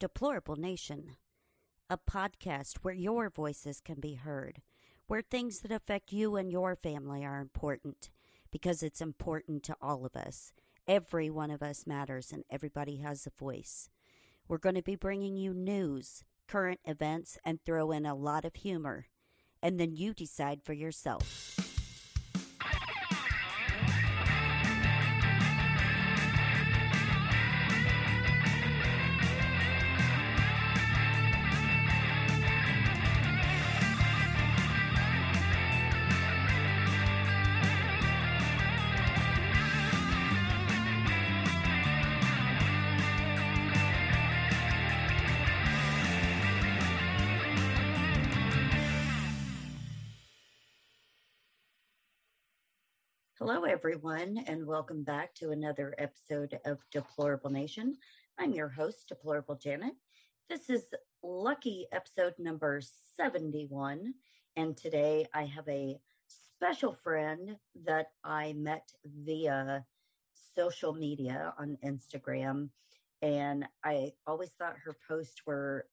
Deplorable Nation, a podcast where your voices can be heard, where things that affect you and your family are important, because it's important to all of us. Every one of us matters, and everybody has a voice. We're going to be bringing you news, current events, and throw in a lot of humor. And then you decide for yourself. Everyone, and welcome back to another episode of Deplorable Nation. I'm your host, Deplorable Janet. This is lucky episode number 71, and today I have a special friend that I met via social media on Instagram, and I always thought her posts were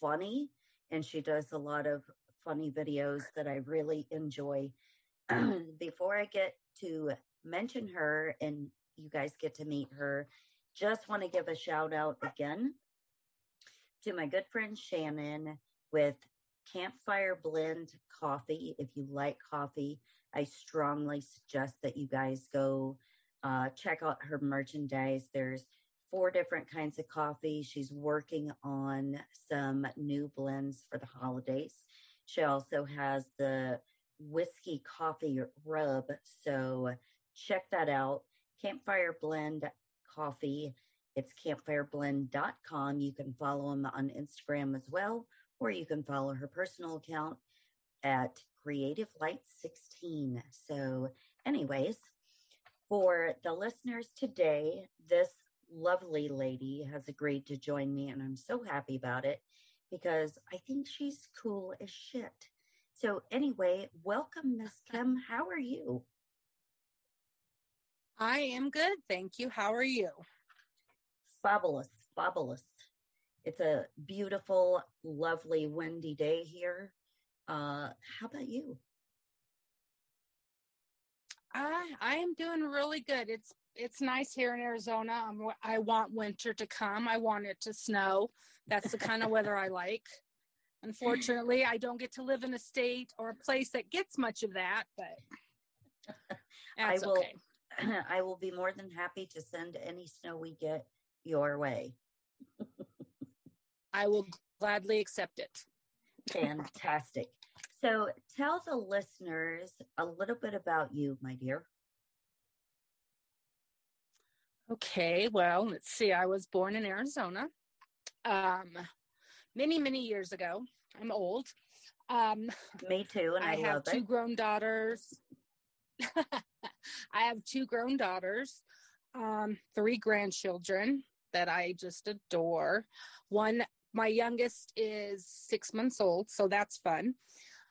funny, and she does a lot of funny videos that I really enjoy. Before I get to mention her and you guys get to meet her, just want to give a shout out again to my good friend Shannon with Campfire Blend Coffee. If you like coffee, I strongly suggest that you guys go uh, check out her merchandise. There's four different kinds of coffee. She's working on some new blends for the holidays. She also has the whiskey coffee rub. So check that out. Campfire Blend Coffee. It's campfireblend.com. You can follow them on Instagram as well, or you can follow her personal account at Creative Light 16. So, anyways, for the listeners today, this lovely lady has agreed to join me, and I'm so happy about it because I think she's cool as shit. So, anyway, welcome, Miss Kim. How are you? I am good. Thank you. How are you? Fabulous. Fabulous. It's a beautiful, lovely, windy day here. Uh, how about you? I I am doing really good. It's it's nice here in Arizona. I'm, I want winter to come. I want it to snow. That's the kind of weather I like. Unfortunately, I don't get to live in a state or a place that gets much of that, but I will okay. I will be more than happy to send any snow we get your way. I will gladly accept it. Fantastic. So tell the listeners a little bit about you, my dear. Okay, well, let's see. I was born in Arizona. Um, many, many years ago. I'm old. Um, Me too, and I, I have two grown daughters. I have two grown daughters, um, three grandchildren that I just adore. One, my youngest is six months old, so that's fun.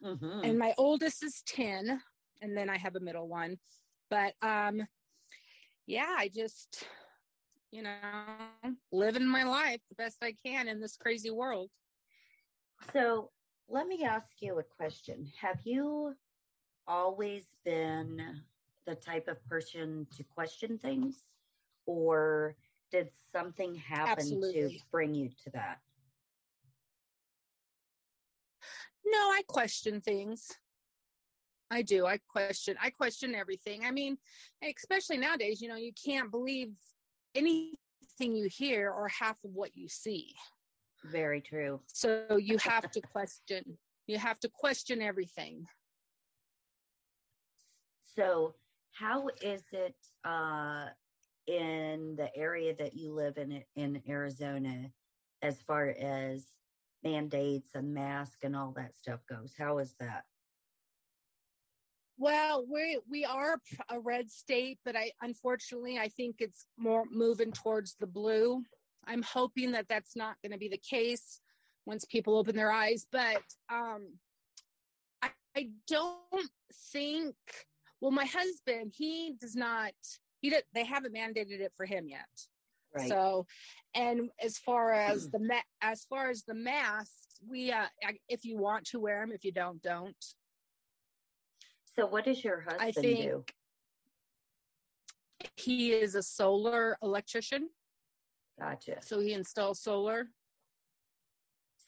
Mm-hmm. And my oldest is 10, and then I have a middle one. But um, yeah, I just, you know, living my life the best I can in this crazy world. So let me ask you a question. Have you always been the type of person to question things, or did something happen Absolutely. to bring you to that? No, I question things. I do. I question. I question everything. I mean, especially nowadays, you know, you can't believe anything you hear or half of what you see. Very true. So you have to question. You have to question everything. So, how is it uh, in the area that you live in in Arizona, as far as mandates and mask and all that stuff goes? How is that? Well, we we are a red state, but I unfortunately I think it's more moving towards the blue. I'm hoping that that's not going to be the case once people open their eyes, but um, I, I don't think. Well, my husband, he does not. He did, they haven't mandated it for him yet. Right. So, and as far as the ma- as far as the masks, we uh, if you want to wear them, if you don't, don't. So, what does your husband I think do? He is a solar electrician. Gotcha. So he installs solar.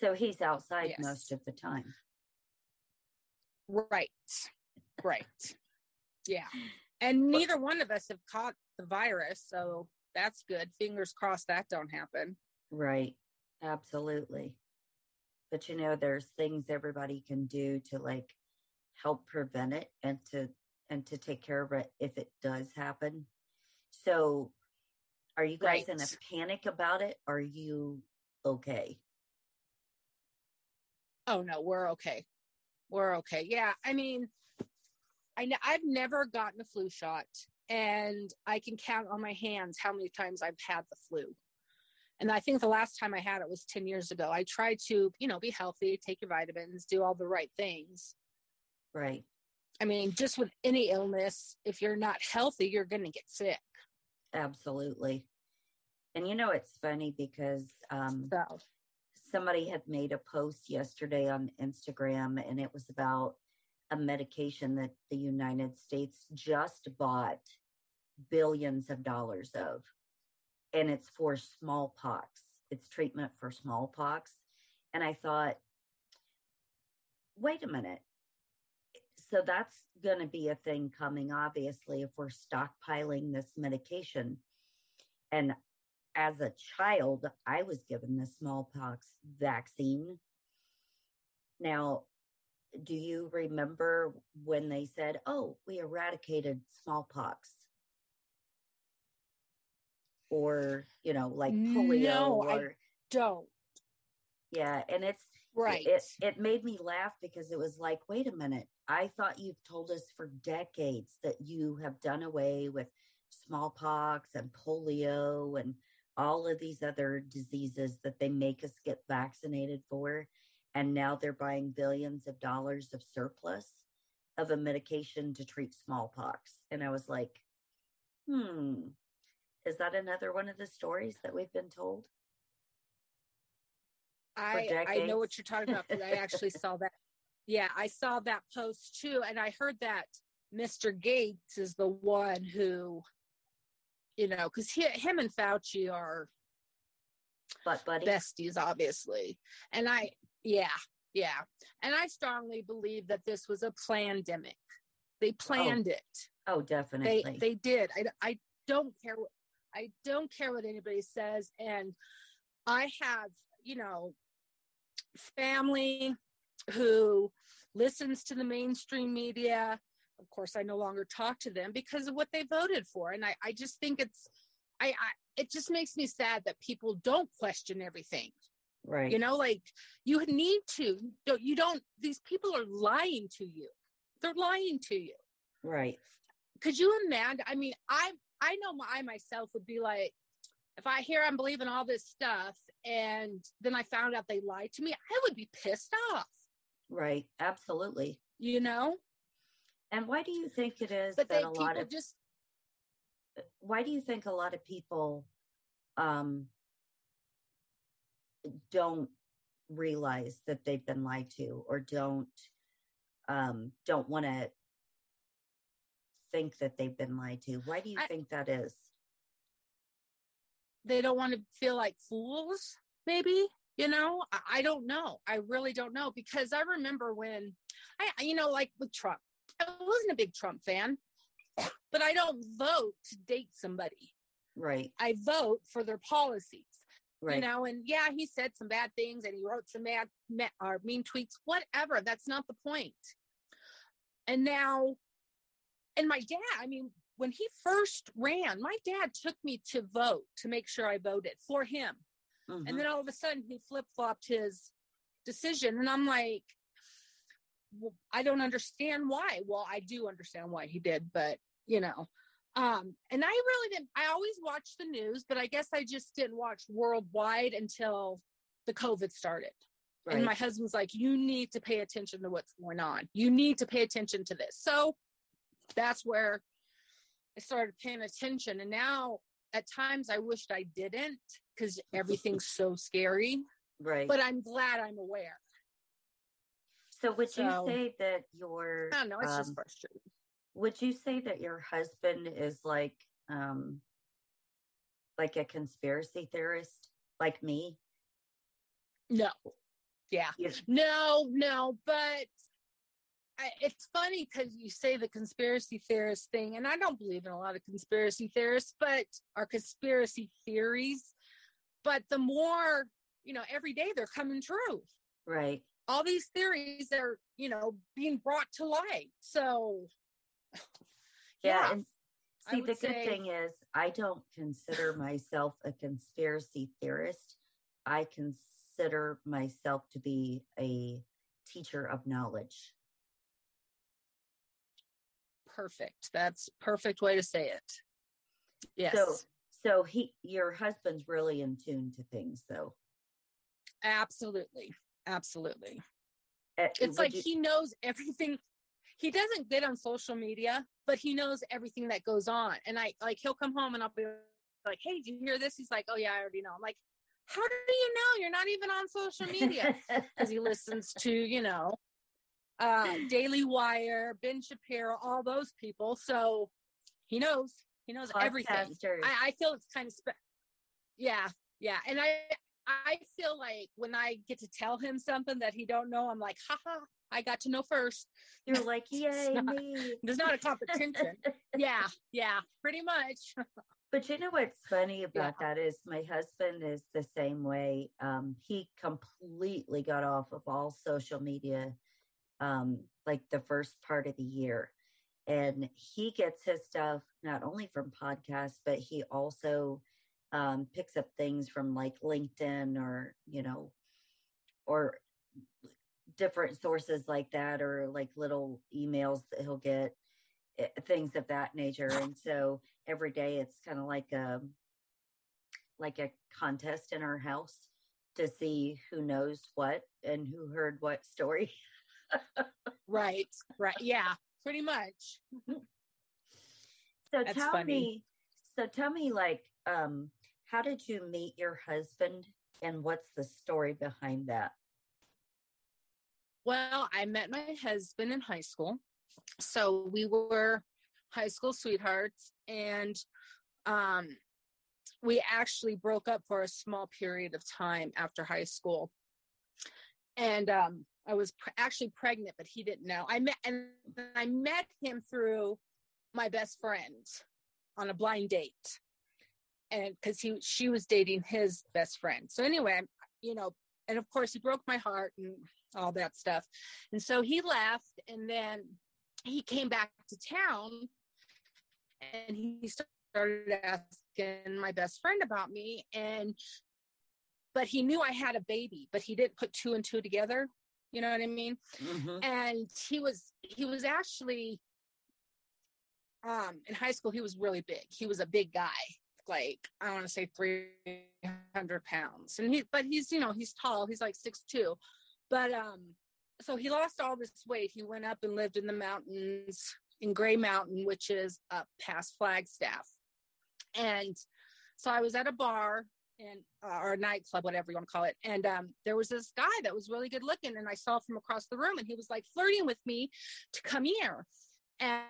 So he's outside yes. most of the time. Right. Right. Yeah. And neither one of us have caught the virus, so that's good. Fingers crossed that don't happen. Right. Absolutely. But you know, there's things everybody can do to like help prevent it and to and to take care of it if it does happen. So are you guys right. in a panic about it? Are you okay? Oh no, we're okay. We're okay. Yeah, I mean, I I've never gotten a flu shot, and I can count on my hands how many times I've had the flu. And I think the last time I had it was 10 years ago. I tried to, you know, be healthy, take your vitamins, do all the right things. Right. I mean, just with any illness, if you're not healthy, you're going to get sick. Absolutely. And you know, it's funny because um, so. somebody had made a post yesterday on Instagram and it was about a medication that the United States just bought billions of dollars of. And it's for smallpox. It's treatment for smallpox. And I thought, wait a minute. So that's going to be a thing coming, obviously, if we're stockpiling this medication. And as a child, I was given the smallpox vaccine. Now, do you remember when they said, oh, we eradicated smallpox? Or, you know, like polio no, or. I don't. Yeah. And it's right. It, it made me laugh because it was like, wait a minute. I thought you've told us for decades that you have done away with smallpox and polio and all of these other diseases that they make us get vaccinated for and now they're buying billions of dollars of surplus of a medication to treat smallpox. And I was like, hmm, is that another one of the stories that we've been told? I I know what you're talking about because I actually saw that. Yeah, I saw that post too, and I heard that Mr. Gates is the one who, you know, because him and Fauci are but buddy besties, obviously, and I yeah, yeah. And I strongly believe that this was a pandemic. They oh. planned oh. it. Oh, definitely. They they did. I, I don't care what I don't care what anybody says and I have, you know, family who listens to the mainstream media. Of course, I no longer talk to them because of what they voted for. And I, I just think it's I, I it just makes me sad that people don't question everything. Right. You know, like you need to. You don't, these people are lying to you. They're lying to you. Right. Could you imagine? I mean, I I know I myself would be like, if I hear I'm believing all this stuff and then I found out they lied to me, I would be pissed off. Right. Absolutely. You know? And why do you think it is but that a lot of just why do you think a lot of people um don't realize that they've been lied to or don't um don't want to think that they've been lied to. Why do you I, think that is? They don't want to feel like fools maybe you know? I, I don't know. I really don't know because i remember when i you know like with trump i wasn't a big trump fan but i don't vote to date somebody. Right. I vote for their policies Right. You know, and yeah, he said some bad things and he wrote some bad or mean tweets, whatever. That's not the point. And now, and my dad, I mean, when he first ran, my dad took me to vote to make sure I voted for him. Mm-hmm. And then all of a sudden he flip flopped his decision. And I'm like, well, I don't understand why. Well, I do understand why he did, but you know, um, and I really didn't, I always watched the news, but I guess I just didn't watch worldwide until the COVID started. Right. And my husband's like, you need to pay attention to what's going on. You need to pay attention to this. So that's where I started paying attention. And now at times I wished I didn't because everything's so scary. Right. But I'm glad I'm aware. So would so, you say that your I don't know, it's um, just frustrating. Would you say that your husband is like um like a conspiracy theorist like me? No. Yeah. Yes. No, no, but I, it's funny because you say the conspiracy theorist thing, and I don't believe in a lot of conspiracy theorists, but are conspiracy theories. But the more, you know, every day they're coming true. Right. All these theories are, you know, being brought to light. So, yeah. yeah and see, the good say, thing is, I don't consider myself a conspiracy theorist. I consider myself to be a teacher of knowledge perfect. That's perfect way to say it. Yes. So so he your husband's really in tune to things though. Absolutely. Absolutely. Uh, it's like you... he knows everything. He doesn't get on social media, but he knows everything that goes on. And I like he'll come home and I'll be like, "Hey, did you hear this?" He's like, "Oh yeah, I already know." I'm like, "How do you know? You're not even on social media." Because he listens to, you know, uh, Daily Wire, Ben Shapiro, all those people. So he knows. He knows everything. I, I, feel it's kind of spe- yeah, yeah. And I I feel like when I get to tell him something that he don't know, I'm like, haha, I got to know first. You're like, yay, not, me. There's not a competition. yeah, yeah, pretty much. but you know what's funny about yeah. that is my husband is the same way. Um, he completely got off of all social media um, like the first part of the year. And he gets his stuff not only from podcasts, but he also um, picks up things from like LinkedIn or, you know, or different sources like that, or like little emails that he'll get, eh, things of that nature. And so every day it's kind of like a, like a contest in our house to see who knows what and who heard what story. right, right. Yeah, pretty much. So That's tell funny. me, so tell me, like, um, how did you meet your husband and what's the story behind that? Well, I met my husband in high school. So we were high school sweethearts and um we actually broke up for a small period of time after high school. And um I was actually pregnant, but he didn't know. I met and I met him through my best friend on a blind date, and because he she was dating his best friend. So anyway, you know, and of course he broke my heart and all that stuff, and so he left, and then he came back to town, and he started asking my best friend about me, and but he knew I had a baby, but he didn't put two and two together you know what i mean? Mm-hmm. and he was he was actually um in high school he was really big. He was a big guy like i want to say 300 pounds. And he but he's you know he's tall. He's like six two but um so he lost all this weight he went up and lived in the mountains in gray mountain which is up past flagstaff and so i was at a bar and uh, or a nightclub, whatever you want to call it. And um, there was this guy that was really good looking, and I saw from across the room, and he was like flirting with me to come here. And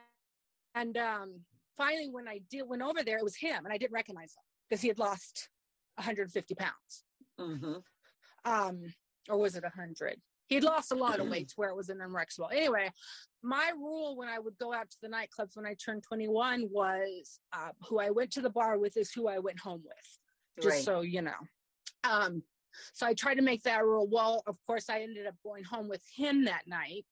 and um, finally, when I did went over there, it was him, and I didn't recognize him because he had lost 150 pounds. Mm-hmm. Um, or was it a 100? He'd lost a lot of weight to where it was an anorexia. Anyway, my rule when I would go out to the nightclubs when I turned 21 was uh, who I went to the bar with is who I went home with just right. so you know. Um, so I tried to make that rule. Well, of course, I ended up going home with him that night.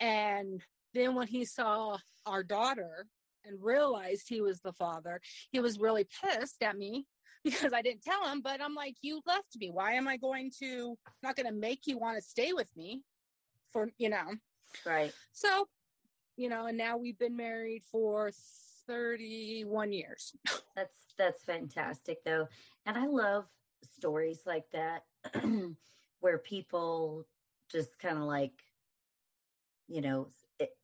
And then when he saw our daughter and realized he was the father, he was really pissed at me because I didn't tell him. But I'm like, you left me. Why am I going to, not going to make you want to stay with me for, you know? Right. So, you know, and now we've been married for 31 years. That's that's fantastic though. And I love stories like that where people just kind of like you know, it,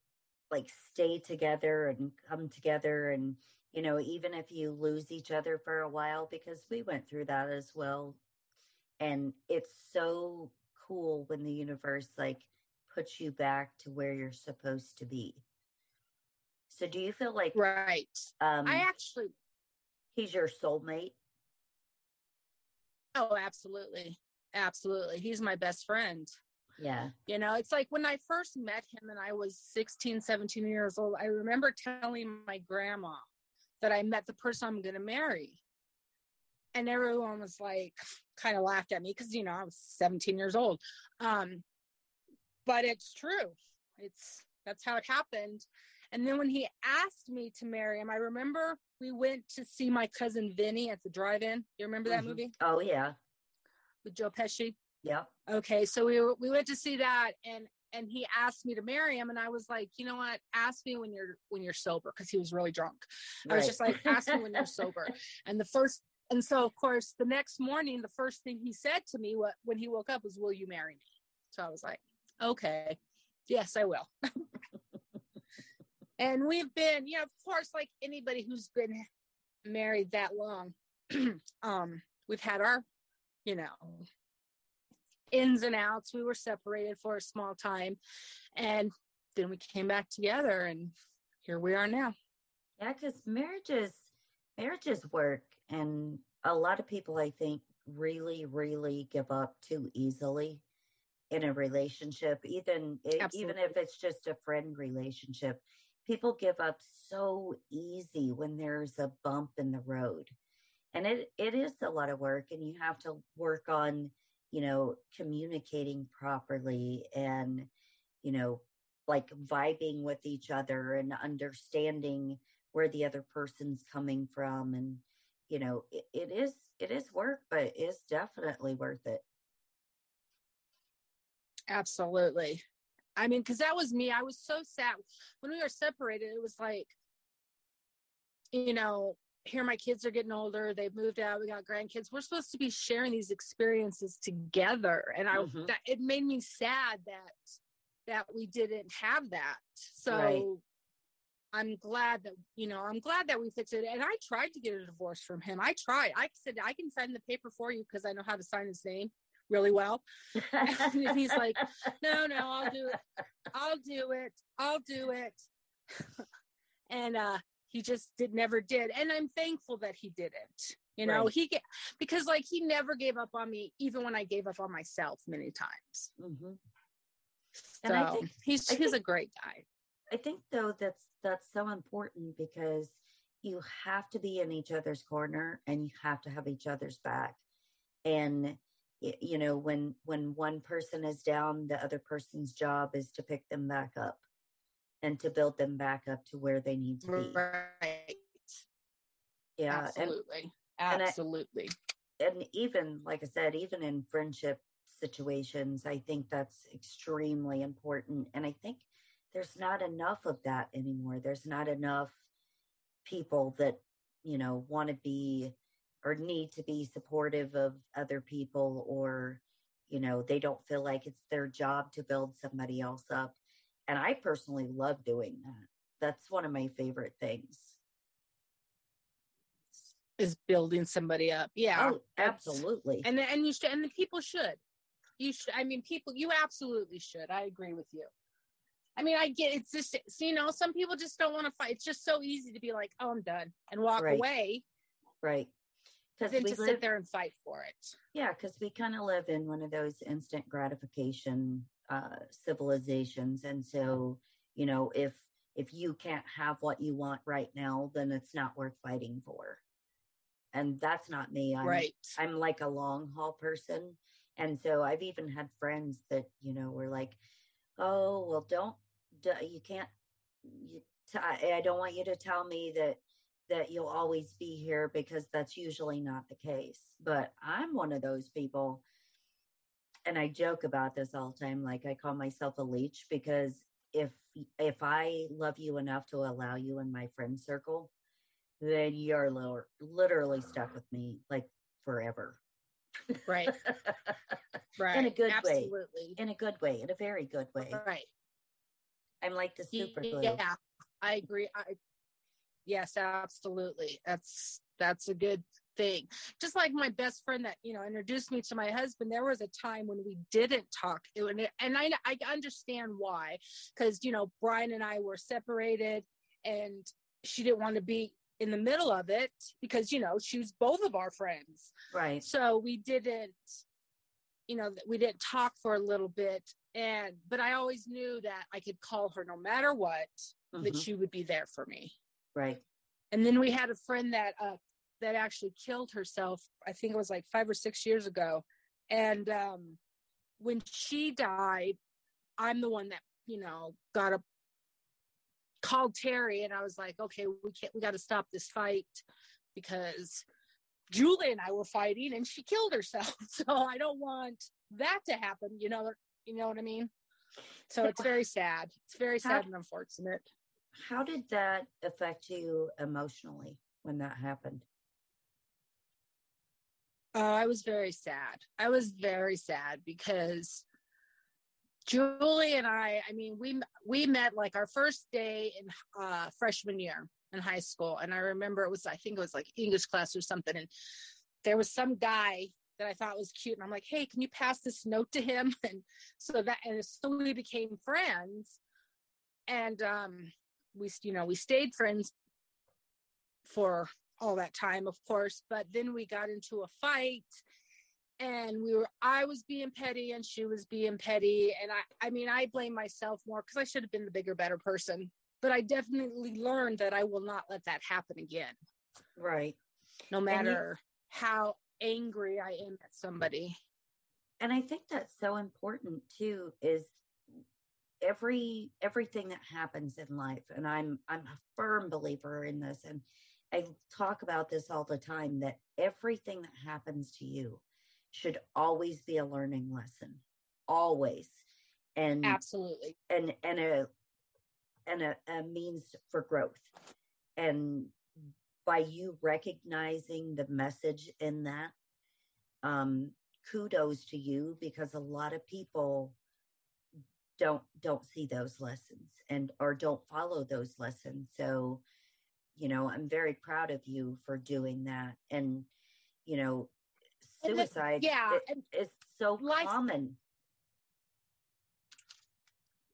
like stay together and come together and you know, even if you lose each other for a while, because we went through that as well. And it's so cool when the universe like puts you back to where you're supposed to be. So do you feel like right? Um, I actually he's your soulmate. Oh, absolutely. Absolutely. He's my best friend. Yeah. You know, it's like when I first met him and I was 16, 17 years old, I remember telling my grandma that I met the person I'm going to marry. And everyone was like, kind of laughed at me because, you know, I was 17 years old. Um, but it's true. It's that's how it happened. And then when he asked me to marry him, I remember we went to see my cousin Vinny at the drive-in. You remember that mm-hmm. movie? Oh yeah, with Joe Pesci. Yeah. Okay, so we were, we went to see that, and and he asked me to marry him, and I was like, you know what? Ask me when you're when you're sober, because he was really drunk. Right. I was just like, ask me when you're sober. And the first, and so of course, the next morning, the first thing he said to me, what when he woke up, was, "Will you marry me?" So I was like, okay, yes, I will. and we've been, you know, of course, like anybody who's been married that long, um, we've had our you know, ins and outs. We were separated for a small time and then we came back together and here we are now. Yeah, because marriages marriages work and a lot of people I think really, really give up too easily in a relationship, even even if it's just a friend relationship. People give up so easy when there's a bump in the road and it it is a lot of work and you have to work on you know communicating properly and you know like vibing with each other and understanding where the other person's coming from and you know it, it is it is work but it's definitely worth it. Absolutely. I mean because that was me i was so sad. When we were separated it was like you know here my kids are getting older they've moved out we got grandkids we're supposed to be sharing these experiences together. And i mm-hmm. that, it made me sad that that we didn't have that. So right. i'm glad that you know i'm glad that we fixed it. And i tried to get a divorce from him. I tried. I said i can sign the paper for you because i know how to sign his name really well. And he's like no no i'll do it. I'll do it. I'll do it. And uh he just did never did. And i'm thankful that he didn't you know right. he get because like he never gave up on me even when i gave up on myself many times. Mm-hmm. so and I think, he's I he's think, a great guy. I think though that's that's so important because you have to be in each other's corner and you have to have each other's back. And you know when when one person is down the other person's job is to pick them back up and to build them back up to where they need to be. Right. Yeah. Absolutely. And, Absolutely. And, I, and even, like I said, even in friendship situations, I think that's extremely important. And I think there's not enough of that anymore. There's not enough people that, you know, want to be or need to be supportive of other people or, you know, they don't feel like it's their job to build somebody else up and I personally love doing that. That's one of my favorite things. Is building somebody up. Yeah. Oh, absolutely. And and you should and the people should. You should I mean people you absolutely should. I agree with you. I mean, I get it's just you know, some people just don't want to fight. It's just so easy to be like, "Oh, I'm done," and walk right. away. Right. Because then to live, sit there and fight for it. Yeah, because we kind of live in one of those instant gratification uh, civilizations. And so you know if if you can't have what you want right now then it's not worth fighting for. And that's not me. I'm right. I'm like a long haul person. And so i've even had friends that you know were like oh well don't you can't you t- I don't want you to tell me that that you'll always be here because that's usually not the case. But i'm one of those people and I joke about this all the time. Like I call myself a leech because if if I love you enough to allow you in my friend circle, then you're literally stuck with me like forever. Right. right. In a good Absolutely. way. In a good way. In a very good way. Right. I'm like the super glue. Yeah, I agree. I Yes, absolutely. That's that's a good thing. Just like my best friend that, you know, introduced me to my husband, there was a time when we didn't talk. It, and I, I understand why, because, you know, Brian and I were separated and she didn't want to be in the middle of it because, you know, she was both of our friends. Right. So we didn't, you know, we didn't talk for a little bit. And, but I always knew that I could call her no matter what, mm-hmm. that she would be there for me. Right. And then we had a friend that uh, that actually killed herself. I think it was like five or six years ago. And um, when she died, I'm the one that you know got a called Terry, and I was like, okay, we can't, we got to stop this fight because Julie and I were fighting, and she killed herself. So I don't want that to happen. You know, you know what I mean. So it's very sad. It's very sad how, and unfortunate. How did that affect you emotionally when that happened? Oh, I was very sad. I was very sad because Julie and I, I mean, we we met like our first day in uh, freshman year in high school, and I remember it was I think it was like English class or something, and there was some guy that I thought was cute, and I'm like, hey, can you pass this note to him? And so that and so we became friends, and um, we you know we stayed friends for all that time, of course. But then we got into a fight and we were I was being petty and she was being petty. And I I mean I blame myself more because I should have been the bigger, better person. But I definitely learned that I will not let that happen again. Right. No matter you, how angry I am at somebody. And I think that's so important too, is every everything that happens in life and i'm i'm a firm believer in this and I talk about this all the time that everything that happens to you should always be a learning lesson. Always. And absolutely. And and a and a, a means for growth. And by you recognizing the message in that, um, kudos to you because a lot of people don't don't see those lessons and or don't follow those lessons. So you know i'm very proud of you for doing that. And you know suicide the, yeah it's so life, common.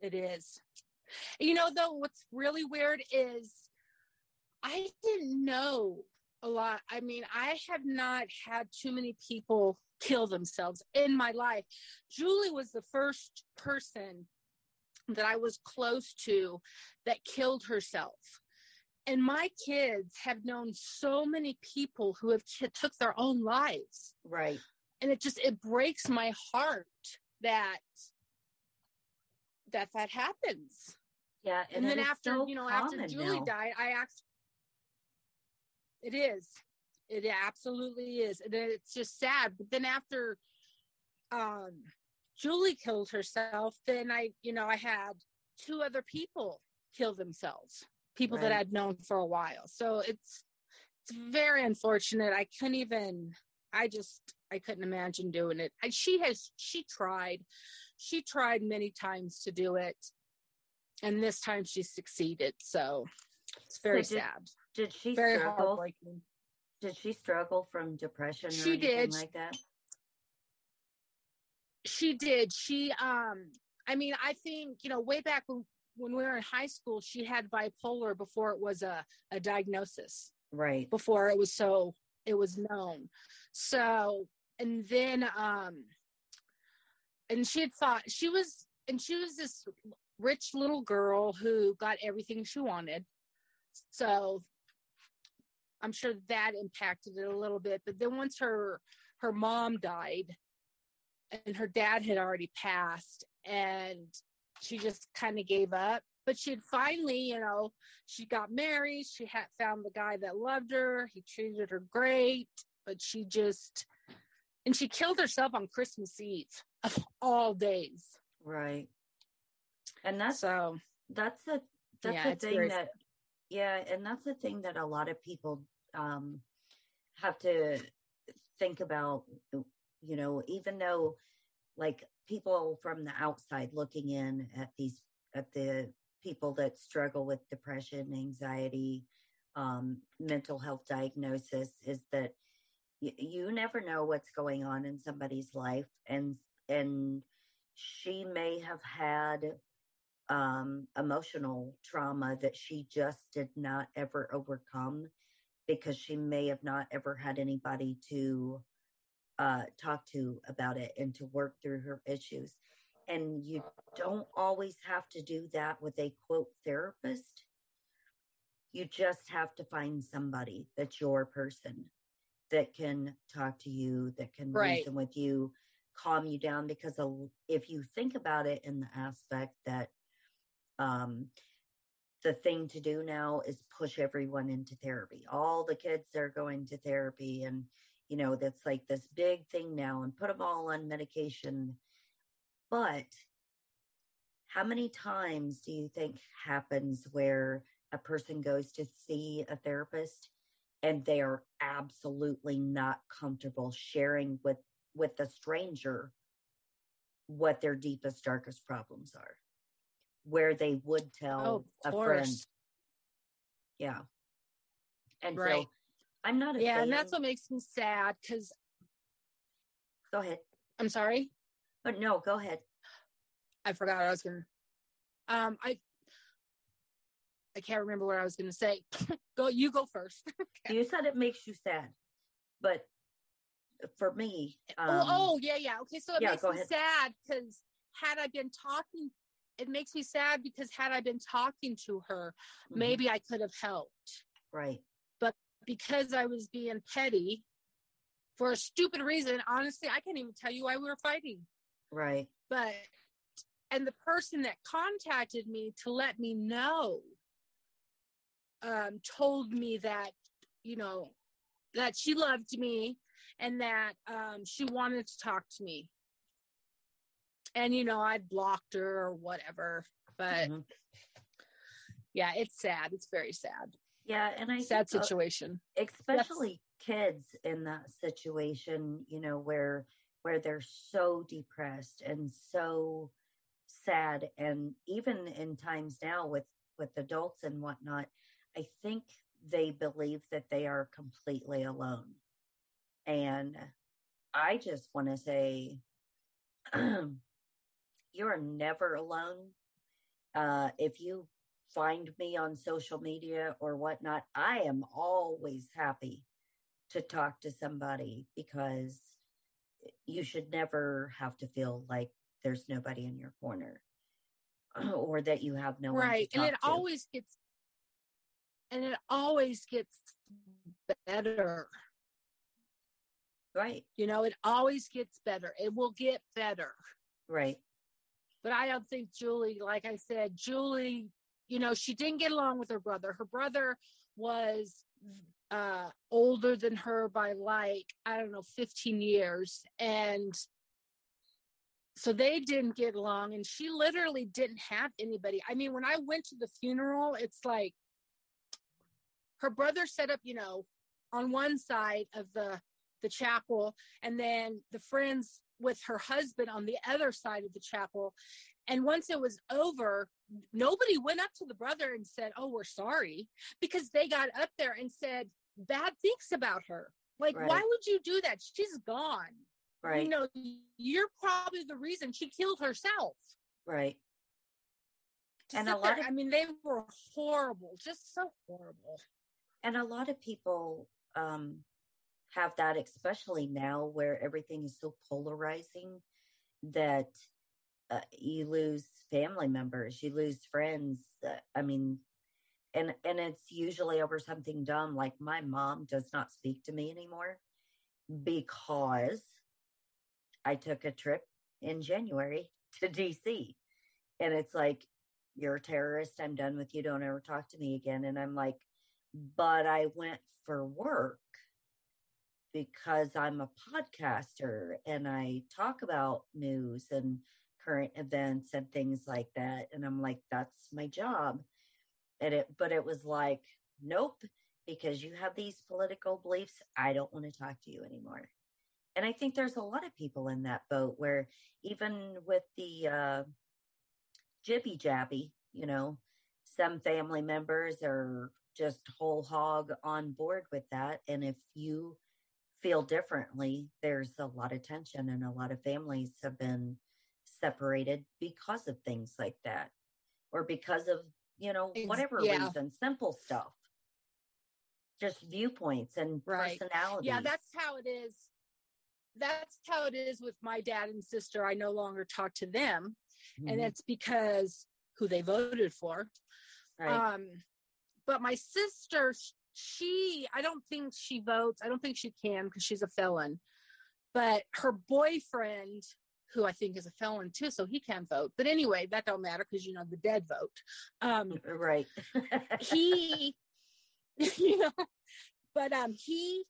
It is. You know though what's really weird is i didn't know a lot. I mean i have not had too many people kill themselves in my life. Julie was the first person that i was close to that killed herself and my kids have known so many people who have t- took their own lives. Right. And it just it breaks my heart that that that happens. Yeah and, and then after so you know after julie now. died i asked it is. It absolutely is. And it's just sad. But then after um julie killed herself then i you know i had two other people kill themselves people right. that I'd known for a while. So it's it's very unfortunate. I couldn't even I just I couldn't imagine doing it. I, she has she tried. She tried many times to do it. And this time she succeeded. So it's very so did, sad. Did she very struggle? Did she struggle from depression she did. like that? She did. She um I mean, I think, you know, way back when when we were in high school, she had bipolar before it was a, a diagnosis. Right. Before it was so it was known. So and then um and she had thought she was and she was this rich little girl who got everything she wanted. So I'm sure that impacted it a little bit. But then once her her mom died and her dad had already passed and she just kind of gave up. But she'd finally, you know, she got married. She had found the guy that loved her. He treated her great, but she just, and she killed herself on Christmas Eve of all days. Right. And that's so that's the that's yeah, the thing that sad. yeah, and that's the thing that a lot of people um have to think about you know, even though like people from the outside looking in at these at the people that struggle with depression, anxiety, um, mental health diagnosis is that y- you never know what's going on in somebody's life, and and she may have had um, emotional trauma that she just did not ever overcome because she may have not ever had anybody to uh, talk to about it and to work through her issues. And you don't always have to do that with a quote therapist. You just have to find somebody that's your person that can talk to you, that can right. reason with you, calm you down. Because if you think about it in the aspect that um, the thing to do now is push everyone into therapy. All the kids are going to therapy, and you know that's like this big thing now, and put them all on medication. But how many times do you think happens where a person goes to see a therapist and they are absolutely not comfortable sharing with with a stranger what their deepest darkest problems are where they would oh, tell oh, a friend. Yeah. And right. so I'm not a Yeah, fan. and that's what makes me sad because Go ahead. I'm sorry. But no, go ahead. I forgot I was gonna um I I can't remember what I was gonna say. go you go first. okay. You said it makes you sad. But for me, oh, um, oh, oh yeah, yeah. Okay, so it yeah, makes me ahead. sad because had I been talking it makes me sad because had I been talking to her, mm-hmm. maybe I could have helped. Right. Because I was being petty for a stupid reason, honestly, I can't even tell you why we were fighting. Right. But, and the person that contacted me to let me know um, told me that, you know, that she loved me and that um, she wanted to talk to me and you know i'd blocked her or whatever but mm-hmm. yeah it's sad it's very sad yeah and i sad think, situation especially yes. kids in that situation you know where where they're so depressed and so sad and even in times now with with adults and whatnot i think they believe that they are completely alone and i just want to say you're never alone. Uh, if you find me on social media or whatnot, I am always happy to talk to somebody because you should never have to feel like there's nobody in your corner or that you have no right and it to. always gets and it always gets better. Right. You know it always gets better it will get better. Right. But I don't think Julie, like I said, Julie, you know, she didn't get along with her brother. Her brother was uh older than her by like, I don't know, 15 years. And so they didn't get along and she literally didn't have anybody. I mean, when I went to the funeral, it's like her brother set up, you know, on one side of the the chapel and then the friends with her husband on the other side of the chapel. And once it was over, nobody went up to the brother and said, Oh, we're sorry, because they got up there and said bad things about her. Like, right. why would you do that? She's gone. Right. You know, you're probably the reason she killed herself. Right. To and a lot there, of, I mean, they were horrible, just so horrible. And a lot of people um have that, especially now where everything is so polarizing that uh, you lose family members, you lose friends. Uh, I mean, and and it's usually over something dumb. Like my mom does not speak to me anymore because I took a trip in January to DC, and it's like you're a terrorist. I'm done with you. Don't ever talk to me again. And I'm like, but I went for work because I'm a podcaster and I talk about news and current events and things like that. And I'm like, that's my job. And it, but it was like, nope, because you have these political beliefs, I don't want to talk to you anymore. And I think there's a lot of people in that boat where even with the uh, jibby jabby, you know, some family members are just whole hog on board with that. And if you feel differently, there's a lot of tension, and a lot of families have been separated because of things like that, or because of, you know, whatever yeah. reason, simple stuff. Just viewpoints and right. personalities. Yeah, that's how it is. That's how it is with my dad and sister. I no longer talk to them. Mm-hmm. And it's because who they voted for. Right. Um, but my sister, she, I don't think she votes. I don't think she can because she's a felon. But her boyfriend, who I think is a felon too, so he can vote. But anyway, that don't matter because you know the dead vote. Um, right. he, you know, but um, he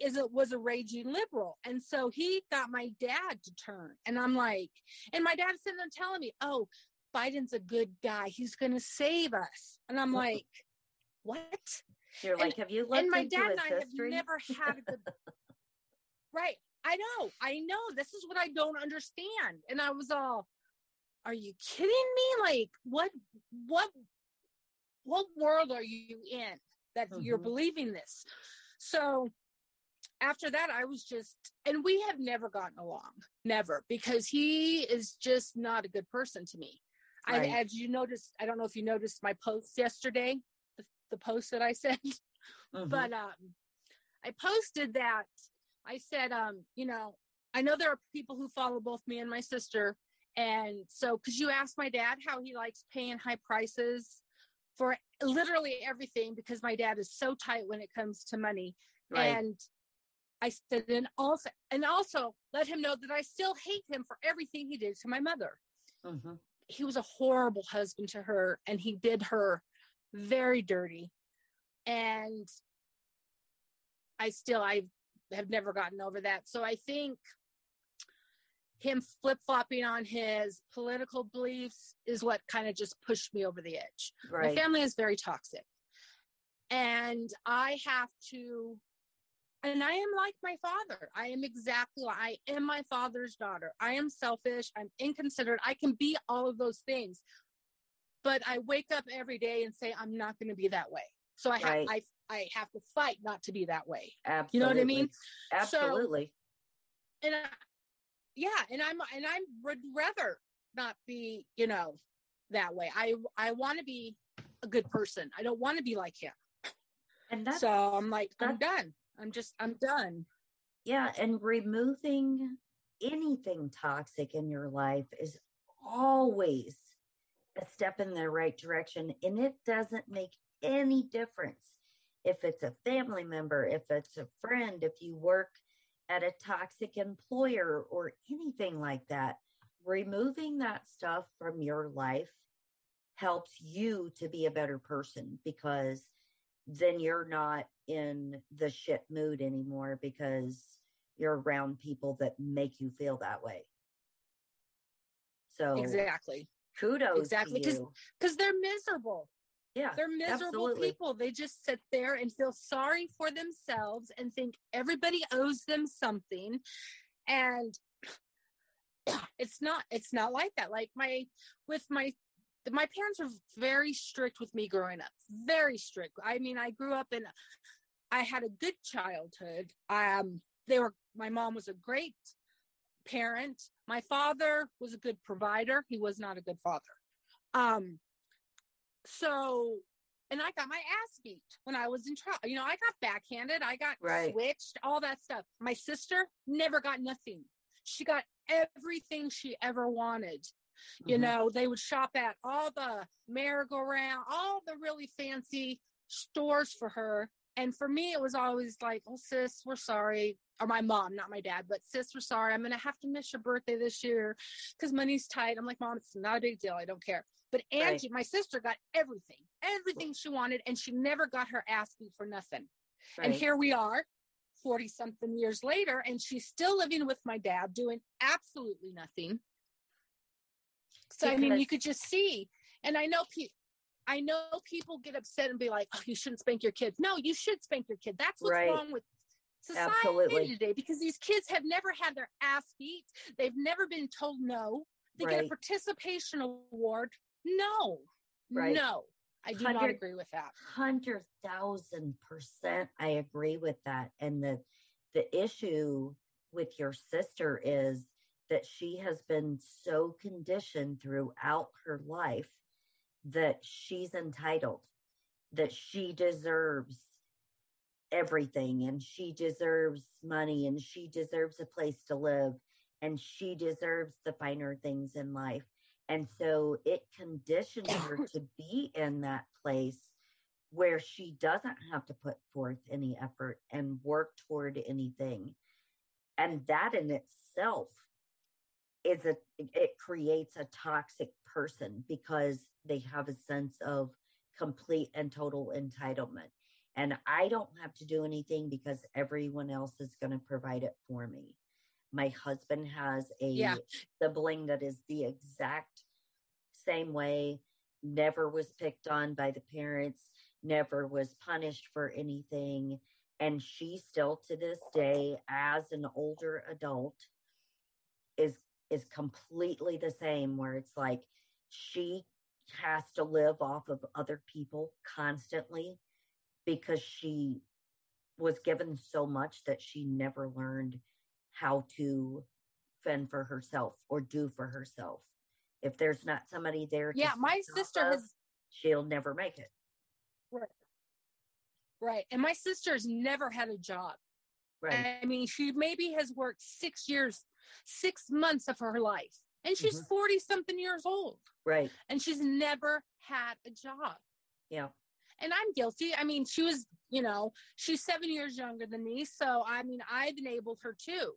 is a, was a raging liberal, and so he got my dad to turn. And I'm like, and my dad's sitting there telling me, "Oh, Biden's a good guy. He's going to save us. And I'm like, what? You're and, like, have you looked And my dad and I history? have never had a good. right. I know. I know. This is what I don't understand. And I was all, are you kidding me? Like, what, what, what world are you in that mm-hmm. you're believing this? So after that, I was just, and we have never gotten along, never, because he is just not a good person to me. Right. I, as you noticed, I don't know if you noticed my post yesterday, the, the post that I sent, mm-hmm. but um, I posted that I said, um, you know, I know there are people who follow both me and my sister. And so, because you asked my dad how he likes paying high prices for literally everything, because my dad is so tight when it comes to money. Right. And I said, and also, and also let him know that I still hate him for everything he did to my mother. Mm-hmm he was a horrible husband to her and he did her very dirty and i still i have never gotten over that so i think him flip-flopping on his political beliefs is what kind of just pushed me over the edge right. my family is very toxic and i have to and I am like my father. I am exactly I am my father's daughter. I am selfish. I'm inconsiderate. I can be all of those things. But I wake up every day and say, I'm not going to be that way. So I have, right. I, I have to fight not to be that way. Absolutely. You know what I mean? Absolutely. So, and I, yeah, and I'm, and I would rather not be, you know, that way. I, I want to be a good person. I don't want to be like him. And that's, so I'm like, I'm done. I'm just, I'm done. Yeah. And removing anything toxic in your life is always a step in the right direction. And it doesn't make any difference if it's a family member, if it's a friend, if you work at a toxic employer or anything like that. Removing that stuff from your life helps you to be a better person because then you're not in the shit mood anymore because you're around people that make you feel that way. So exactly. Kudos exactly because because they're miserable. Yeah, they're miserable absolutely. people. They just sit there and feel sorry for themselves and think everybody owes them something, and it's not. It's not like that. Like my with my my parents were very strict with me growing up. Very strict. I mean, I grew up in I had a good childhood. Um, they were my mom was a great parent. My father was a good provider. He was not a good father. Um, so and I got my ass beat when I was in trouble. You know, I got backhanded, I got right. switched, all that stuff. My sister never got nothing. She got everything she ever wanted. Mm-hmm. You know, they would shop at all the merry-go-round, all the really fancy stores for her. And for me, it was always like, oh, sis, we're sorry. Or my mom, not my dad, but sis, we're sorry. I'm going to have to miss your birthday this year because money's tight. I'm like, mom, it's not a big deal. I don't care. But Angie, right. my sister, got everything, everything she wanted, and she never got her ass beat for nothing. Right. And here we are, 40 something years later, and she's still living with my dad, doing absolutely nothing. So, because... I mean, you could just see. And I know people, I know people get upset and be like, "Oh, you shouldn't spank your kids." No, you should spank your kid. That's what's right. wrong with society Absolutely. today because these kids have never had their ass beat. They've never been told no. They right. get a participation award. No, right. no. I do not agree with that. Hundred thousand percent, I agree with that. And the the issue with your sister is that she has been so conditioned throughout her life that she's entitled, that she deserves everything and she deserves money and she deserves a place to live and she deserves the finer things in life. And so it conditions her to be in that place where she doesn't have to put forth any effort and work toward anything. And that in itself is a it creates a toxic person because they have a sense of complete and total entitlement and i don't have to do anything because everyone else is going to provide it for me my husband has a yeah. sibling that is the exact same way never was picked on by the parents never was punished for anything and she still to this day as an older adult is is completely the same where it's like she has to live off of other people constantly because she was given so much that she never learned how to fend for herself or do for herself. If there's not somebody there, yeah, my sister of, has, she'll never make it. Right. Right. And my sister's never had a job. Right. I mean, she maybe has worked six years, six months of her life, and she's 40 mm-hmm. something years old. Right. And she's never had a job. Yeah. And I'm guilty. I mean, she was, you know, she's seven years younger than me. So, I mean, I've enabled her too.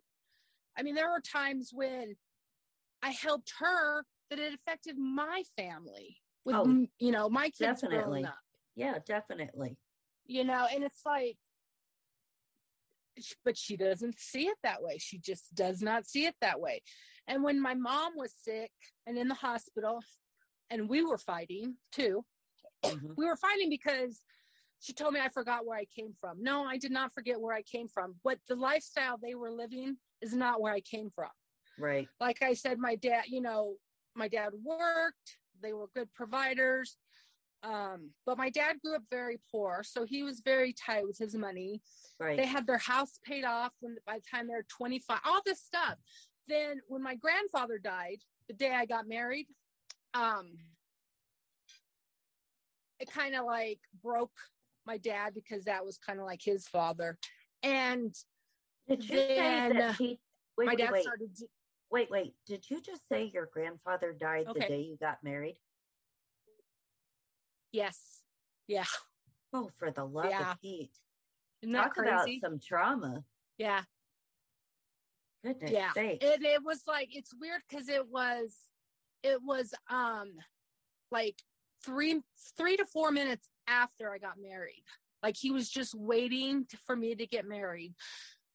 I mean, there were times when I helped her that it affected my family with, oh, you know, my kids definitely. growing up. Yeah, definitely. You know, and it's like, but she doesn't see it that way. She just does not see it that way. And when my mom was sick and in the hospital, and we were fighting too, mm-hmm. we were fighting because she told me I forgot where I came from. No, I did not forget where I came from. But the lifestyle they were living is not where I came from. Right. Like I said, my dad, you know, my dad worked, they were good providers. Um, but my dad grew up very poor, so he was very tight with his money. Right. They had their house paid off when by the time they're 25, all this stuff. Then when my grandfather died, the day I got married, um, it kind of like broke my dad because that was kind of like his father. And did you then, say that he, wait, my dad wait, started. Wait, wait. Did you just say your grandfather died okay. the day you got married? Yes. Yeah. Oh, for the love yeah. of Pete. Talk crazy? about some trauma. Yeah. Goodness yeah. Sakes. It, it was like, it's weird because it was, it was, um, like three, three to four minutes after I got married. Like he was just waiting to, for me to get married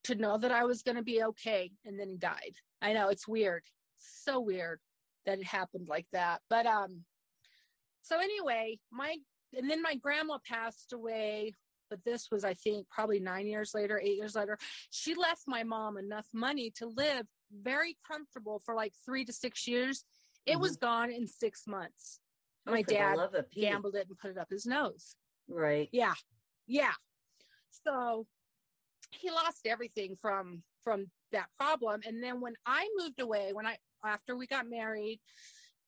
to know that I was going to be okay. And then he died. I know it's weird. So weird that it happened like that. But, um, so anyway, my and then my grandma passed away, but this was I think probably 9 years later, 8 years later. She left my mom enough money to live very comfortable for like 3 to 6 years. It mm-hmm. was gone in 6 months. Oh, my dad gambled it and put it up his nose. Right. Yeah. Yeah. So he lost everything from from that problem and then when I moved away when I after we got married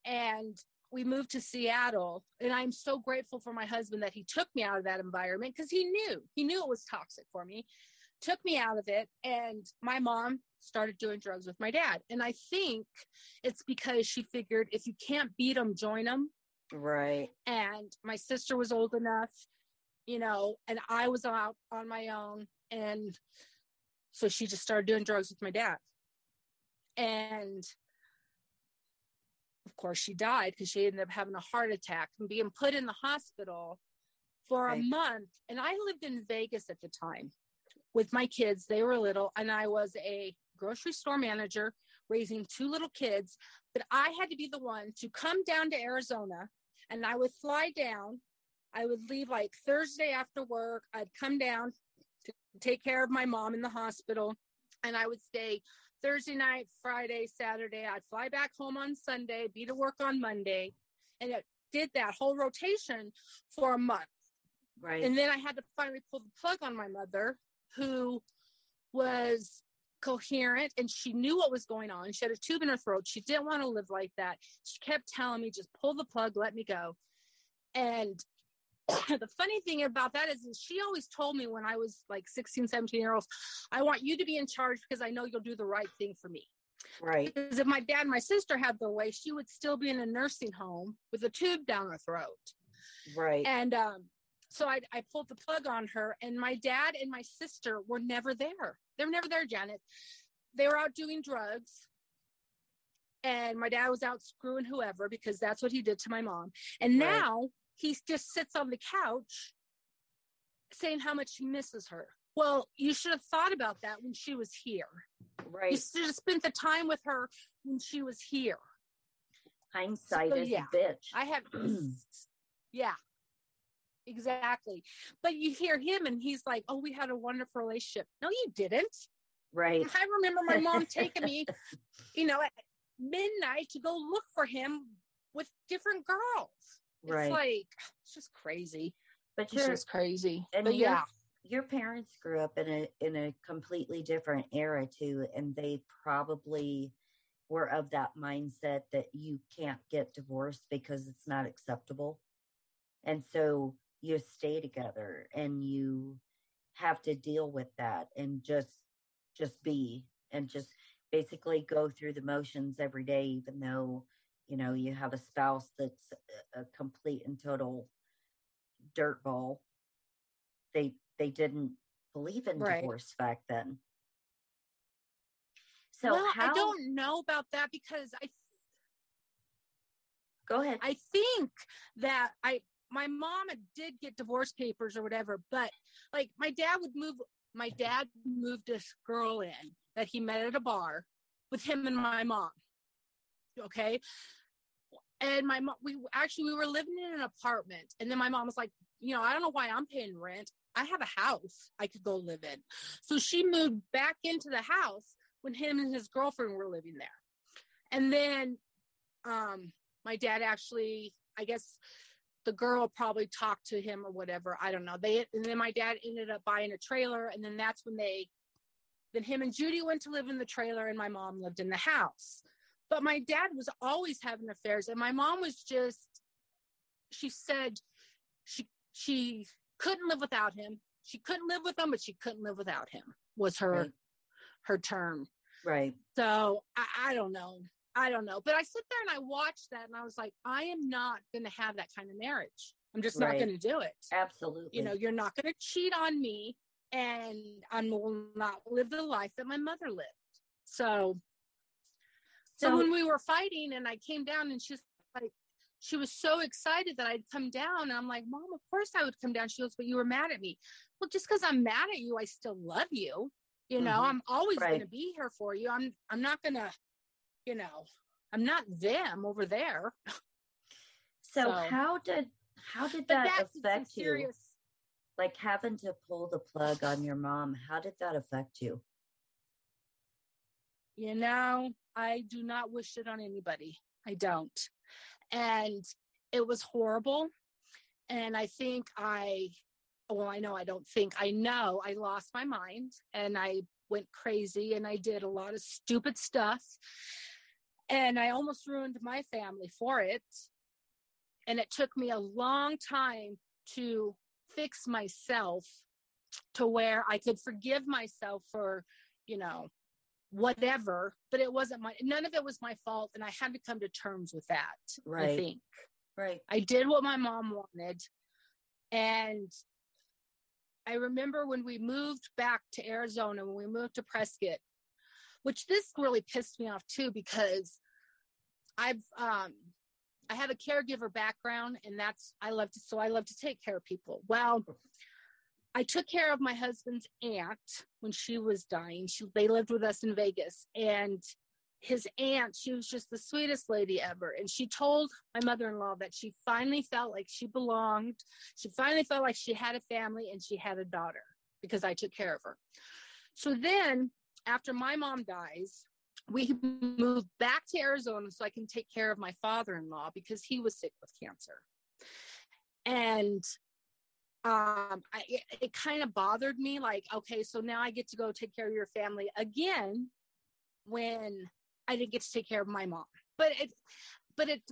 and we moved to Seattle and I'm so grateful for my husband that he took me out of that environment because he knew he knew it was toxic for me took me out of it and my mom started doing drugs with my dad and I think it's because she figured if you can't beat them join them right and my sister was old enough you know and I was out on my own and so she just started doing drugs with my dad and of course, she died because she ended up having a heart attack and being put in the hospital for right. a month. And I lived in Vegas at the time with my kids. They were little, and I was a grocery store manager raising two little kids. But I had to be the one to come down to Arizona, and I would fly down. I would leave like Thursday after work. I'd come down to take care of my mom in the hospital, and I would stay Thursday night, Friday, Saturday. I'd fly back home on Sunday, be to work on Monday. And it, did that whole rotation for a month. Right. And then I had to finally pull the plug on my mother, who was coherent and she knew what was going on. She had a tube in her throat. She didn't want to live like that. She kept telling me, just pull the plug, let me go. And the funny thing about that is, is she always told me when I was like 16, 17 years old, I want you to be in charge because I know you'll do the right thing for me. Right. Because if my dad and my sister had the way, she would still be in a nursing home with a tube down her throat. Right. And um, so I, I pulled the plug on her, and my dad and my sister were never there. They were never there, Janet. They were out doing drugs. And my dad was out screwing whoever because that's what he did to my mom. And Right. now he just sits on the couch saying how much he misses her. Well, you should have thought about that when she was here. Right. You should have spent the time with her when she was here. Hindsight So, is yeah. a bitch. I have, yeah, exactly. But you hear him and he's like, oh, we had a wonderful relationship. No, you didn't. right. I remember my mom taking me, you know, at midnight to go look for him with different girls. Right. It's like, it's just crazy. but It's just crazy. and but your- yeah, your parents grew up in a in a completely different era too, and they probably were of that mindset that you can't get divorced because it's not acceptable. And so you stay together and you have to deal with that and just just be and just basically go through the motions every day even though you know you have a spouse that's a, complete and total dirtball they they didn't believe in Right. divorce back then. So well, how I don't know about that because I go ahead. I think that I my mom did get divorce papers or whatever, but like my dad would move my dad moved this girl in that he met at a bar with him and my mom. Okay. And my mom we actually we were living in an apartment and then my mom was like, you know, I don't know why I'm paying rent. I have a house I could go live in. So she moved back into the house when him and his girlfriend were living there. And then um my dad actually i guess the girl probably talked to him or whatever i don't know. They and then my dad ended up buying a trailer and then that's when they then him and judy went to live in the trailer and my mom lived in the house. But my dad was always having affairs and my mom was just she said she she couldn't live without him. She couldn't live with him but she couldn't live without him was her Right. her term. Right. So I, I don't know. I don't know. But I sit there and I watch that and I was like, I am not going to have that kind of marriage. I'm just not going to do it. absolutely You know, you're not going to cheat on me and I will not live the life that my mother lived. So, so, so when we were fighting and I came down and she's like, she was so excited that I'd come down. And I'm like, Mom, of course I would come down. She goes, But you were mad at me. Well, just because I'm mad at you, I still love you. You know, Mhm. I'm always Right. going to be here for you. I'm I'm not going to, you know, I'm not them over there. so so- how did how did that affect you like having to pull the plug on your mom how did that affect you You know, I do not wish it on anybody. I don't. And it was horrible. And I think I, well, I know I don't think, I know I lost my mind and I went crazy and I did a lot of stupid stuff. And I almost ruined my family for it. And it took me a long time to fix myself to where I could forgive myself for, you know, whatever, but it wasn't my none of it was my fault and I had to come to terms with that. I think. right I did what my mom wanted. And I remember when we moved back to Arizona, when we moved to Prescott, which this really pissed me off too because I've um I have a caregiver background and that's I love to so I love to take care of people. Well, I took care of my husband's aunt when she was dying. She they lived with us in Vegas and his aunt, she was just the sweetest lady ever. And she told my mother in law that she finally felt like she belonged. She finally felt like she had a family and she had a daughter because I took care of her. So then, after my mom dies, we moved back to Arizona so I can take care of my father in law because he was sick with cancer. And um, I, it, it kind of bothered me like, okay, so now I get to go take care of your family again when I didn't get to take care of my mom. But it, but it,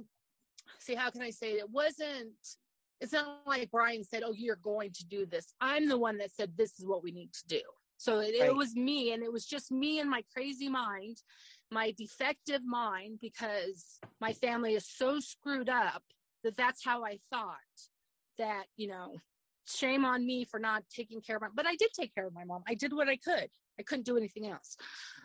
see, how can I say it? it wasn't, it's not like Brian said, oh, you're going to do this. I'm the one that said, this is what we need to do. So it, right. it, was me, and it was just me and my crazy mind, my defective mind, because my family is so screwed up that that's how I thought that, you know, shame on me for not taking care of my but I did take care of my mom. I did what I could. I couldn't do anything else.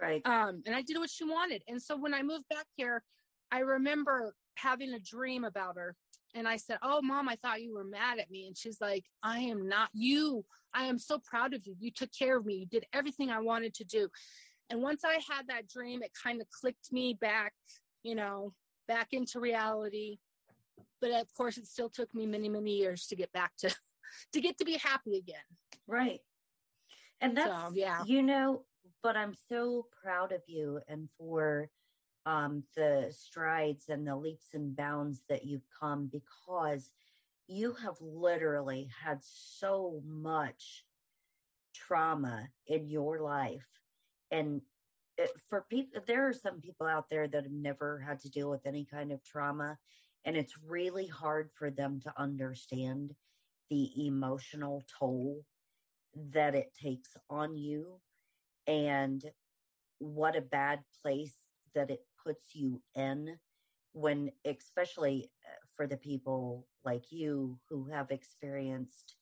Right. Um, and I did what she wanted. And so when I moved back here, I remember having a dream about her. And I said, Oh, mom, I thought you were mad at me. And she's like, I am not you. I am so proud of you. You took care of me. You did everything I wanted to do. And once I had that dream, it kind of clicked me back, you know, back into reality. But of course, it still took me many, many years to get back to to get to be happy again. Right. And that's so, yeah. You know, but I'm so proud of you and for um the strides and the leaps and bounds that you've come because you have literally had so much trauma in your life. And it, for people there are some people out there that have never had to deal with any kind of trauma and it's really hard for them to understand the emotional toll that it takes on you and what a bad place that it puts you in when especially uh, for the people like you who have experienced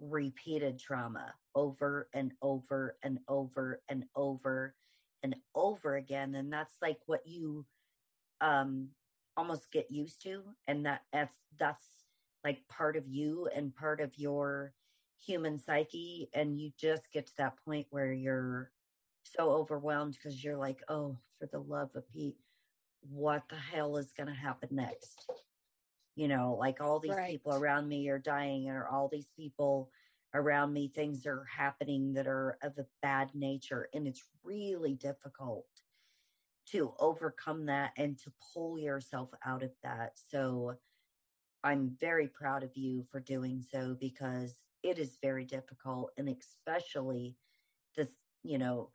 repeated trauma over and over and over and over and over again and that's like what you um almost get used to and that that's that's like part of you and part of your human psyche and you just get to that point where you're so overwhelmed because you're like oh for the love of pete what the hell is going to happen next you know like all these right. people around me are dying or all these people around me things are happening that are of a bad nature and it's really difficult to overcome that and to pull yourself out of that so I'm very proud of you for doing so because it is very difficult and especially this, you know,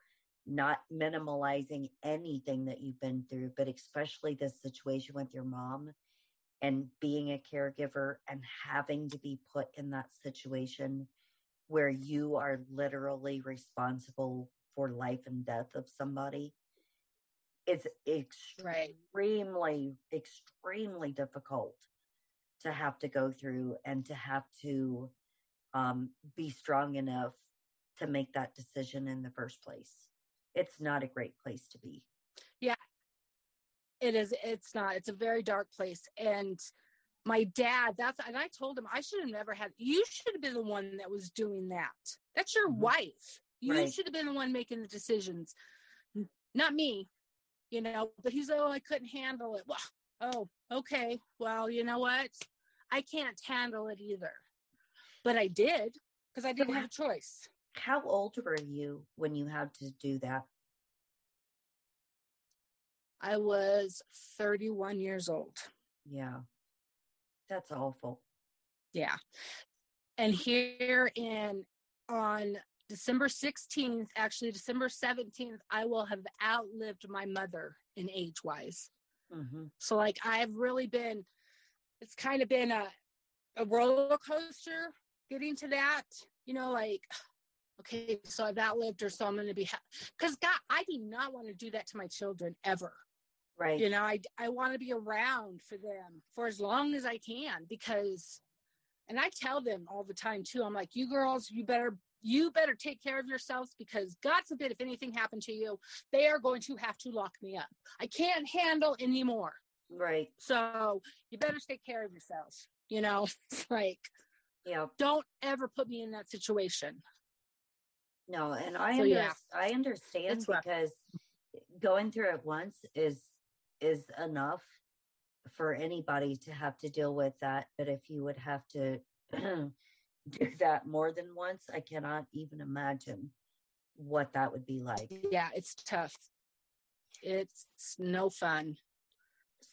not minimalizing anything that you've been through, but especially this situation with your mom and being a caregiver and having to be put in that situation where you are literally responsible for life and death of somebody it's extremely right. extremely difficult to have to go through and to have to um, be strong enough to make that decision in the first place. It's not a great place to be. Yeah, it is. It's not. It's a very dark place. And my dad, that's, and I told him I should have never had, you should have been the one that was doing that. That's your mm-hmm. wife. You right. should have been the one making the decisions, not me, you know. But he's, like, oh, I couldn't handle it. Well, oh, okay. Well, you know what? I can't handle it either. But I did because I didn't have a choice. How old were you when you had to do that? I was 31 years old. Yeah. That's awful. Yeah. And here in on December 16th, actually December 17th, I will have outlived my mother in age wise. Mm-hmm. So, like, I've really been it's kind of been a, a roller coaster getting to that, you know, like, okay, so I've outlived her, so I'm going to be, because God, I do not want to do that to my children ever. Right. You know, I, I want to be around for them for as long as I can because, and I tell them all the time too, I'm like, you girls, you better, you better take care of yourselves because God forbid if anything happened to you, they are going to have to lock me up. I can't handle anymore. Right. So you better take care of yourselves. You know, like, yeah, don't ever put me in that situation. No, and I so, under- yeah. I understand it's because rough. going through it once is is enough for anybody to have to deal with that. But if you would have to do that more than once, I cannot even imagine what that would be like. Yeah, it's tough. It's no fun.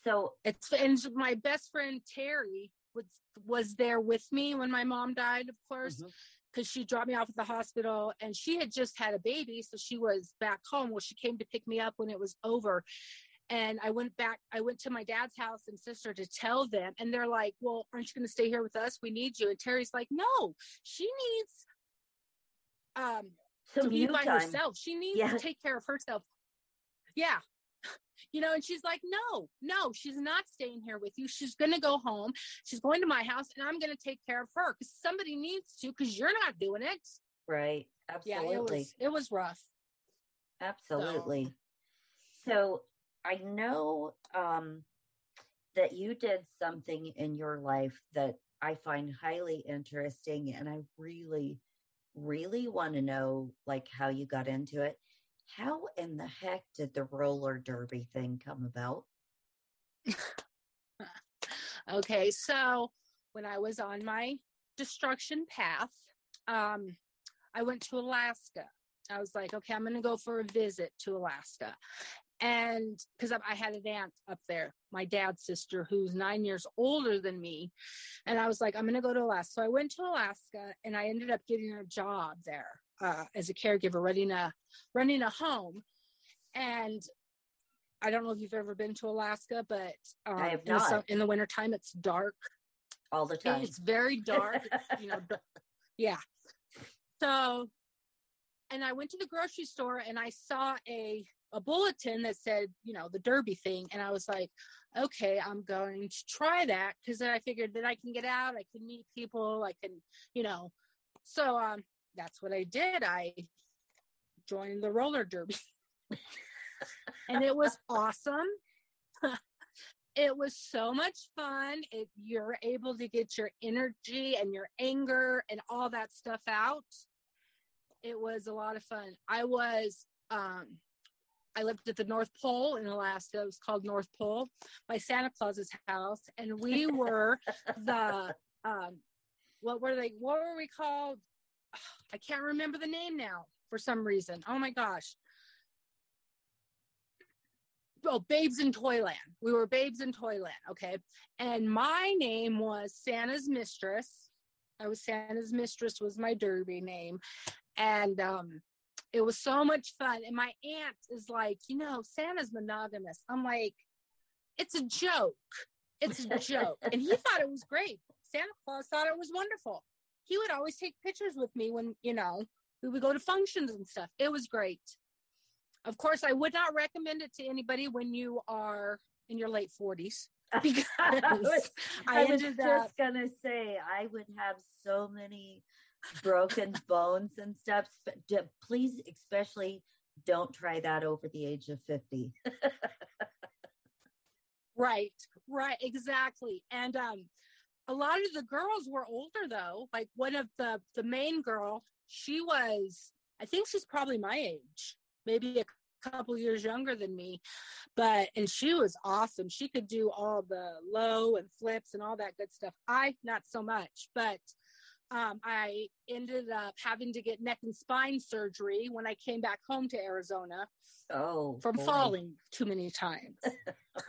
So it's and my best friend Terry was was there with me when my mom died, of course. Mm-hmm because she dropped me off at the hospital and she had just had a baby so she was back home. Well she came to pick me up when it was over. And i went back i went to my dad's house and sister to tell them and they're like well aren't you going to stay here with us? We need you. And terry's like no she needs um Some to be by time. herself. She needs yeah. to take care of herself. Yeah you know and she's like no no she's not staying here with you. She's going to go home. She's going to my house and i'm going to take care of her because somebody needs to because you're not doing it right. Absolutely yeah, it was it was rough. Absolutely. So, so i know um that you did something in your life that i find highly interesting and i really really want to know like how you got into it how in the heck did the roller derby thing come about? okay, so when I was on my destruction path, um, I went to Alaska. I was like, okay, I'm going to go for a visit to Alaska. And because I had an aunt up there, my dad's sister, who's nine years older than me. And I was like, I'm going to go to Alaska. So I went to Alaska and I ended up getting a job there uh, as a caregiver running a running a home. And i don't know if you've ever been to alaska but um, I have not. In, the, in the wintertime it's dark. All the time. It's very dark. It's, you know yeah. So and i went to the grocery store and i saw a a bulletin that said you know the derby thing. And i was like okay i'm going to try that because then i figured that i can get out i can meet people i can you know. So um that's what I did. I joined the roller derby. and it was awesome. it was so much fun. If you're able to get your energy and your anger and all that stuff out, it was a lot of fun. I was um I lived at the North Pole in Alaska. It was called North Pole, by Santa Claus's house, and we were the um, what were they? What were we called? I can't remember the name now for some reason. Oh my gosh. Oh, Babes in Toyland. We were Babes in Toyland. Okay. And my name was Santa's Mistress. I was Santa's Mistress was my derby name. And um it was so much fun. And my aunt is like, you know, Santa's monogamous. I'm like, it's a joke. It's a joke. and he thought it was great. Santa Claus thought it was wonderful he would always take pictures with me when, you know, we would go to functions and stuff. It was great. Of course, I would not recommend it to anybody when you are in your late 40s. Because I was, I was just up, gonna say I would have so many broken bones and stuff. But please, especially, don't try that over the age of fifty. right, right, exactly. And um, a lot of the girls were older though like one of the the main girl she was i think she's probably my age maybe a couple years younger than me but and she was awesome she could do all the low and flips and all that good stuff i not so much but um, I ended up having to get neck and spine surgery when I came back home to Arizona. Oh, from boy. falling too many times.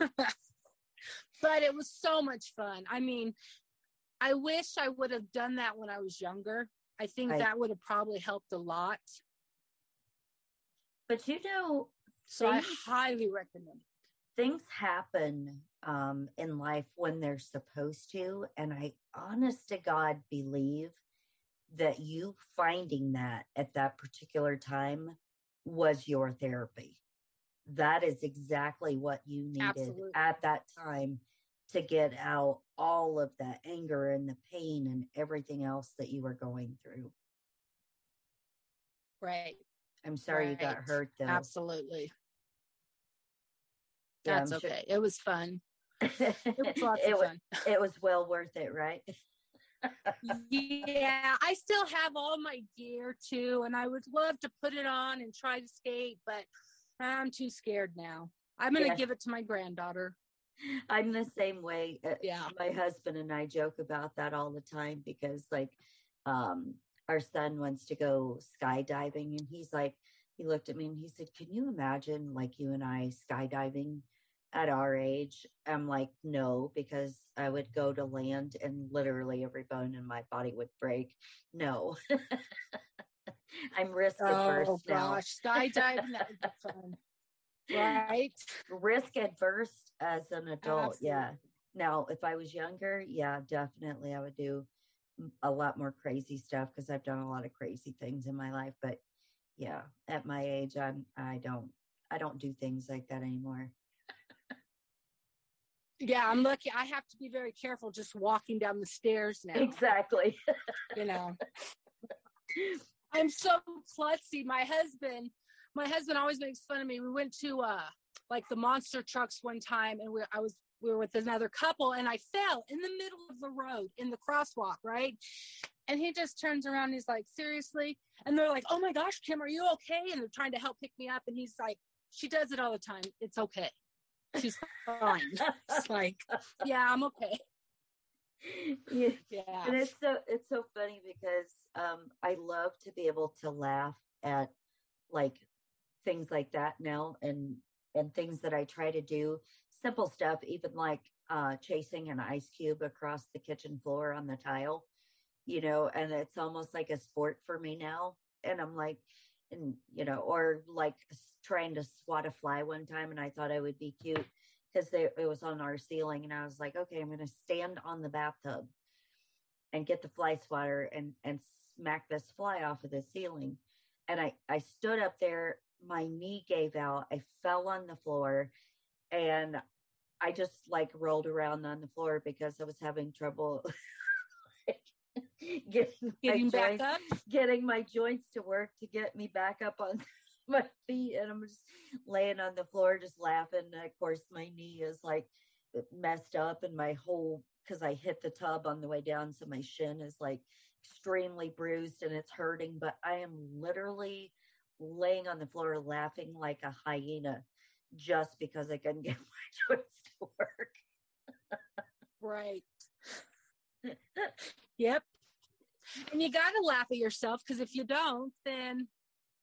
but it was so much fun. I mean, I wish I would have done that when I was younger. I think I, that would have probably helped a lot. But you know, so things, I highly recommend it. Things happen um, in life when they're supposed to. And I honest to God believe that you finding that at that particular time was your therapy. That is exactly what you needed Absolutely. at that time to get out all of that anger and the pain and everything else that you were going through. Right. I'm sorry right. you got hurt though. Absolutely. Yeah, That's okay. It was fun. It was lots it of was, fun. It was well worth it, right? yeah, I still have all my gear too, and I would love to put it on and try to skate, but I'm too scared now. I'm going to yeah. give it to my granddaughter. I'm the same way. Uh, yeah. My husband and I joke about that all the time because like um our son wants to go skydiving and he's like, he looked at me and he said, Can you imagine like you and I skydiving at our age? I'm like, No, because I would go to land and literally every bone in my body would break. No. I'm risk averse oh, now. gosh, skydiving that would be fun. Right? Risk adverse as an adult, Absolutely. yeah. Now, if I was younger, yeah, definitely I would do a lot more crazy stuff because I've done a lot of crazy things in my life. But yeah, at my age, I'm I don't I don't do things like that anymore. yeah, I'm lucky. I have to be very careful just walking down the stairs now. Exactly. you know, I'm so klutzy. My husband, my husband always makes fun of me. We went to uh like the monster trucks one time, and we I was we were with another couple, and I fell in the middle of the road in the crosswalk, right? And he just turns around he's like, seriously? And they're like, oh my gosh, Kim, are you okay? And they're trying to help pick me up. And he's like, she does it all the time. It's okay. She's fine. it's like, yeah, I'm okay. Yeah. yeah. And it's so it's so funny because um I love to be able to laugh at like things like that now and and things that I try to do. Simple stuff, even like uh chasing an ice cube across the kitchen floor on the tile you know, and it's almost like a sport for me now. And I'm like, and you know, or like trying to swat a fly one time, and I thought I would be cute because it was on our ceiling, and I was like, okay, I'm going to stand on the bathtub and get the fly swatter and and smack this fly off of the ceiling. And I I stood up there, my knee gave out, I fell on the floor, and I just like rolled around on the floor because I was having trouble getting getting back joints, up, getting my joints to work to get me back up on my feet, and I'm just laying on the floor, just laughing. And of course, my knee is like messed up, and my whole because I hit the tub on the way down, so my shin is like extremely bruised and it's hurting. But I am literally laying on the floor laughing like a hyena just because I couldn't get my joints to work. right. yep. And you got to laugh at yourself because if you don't, then.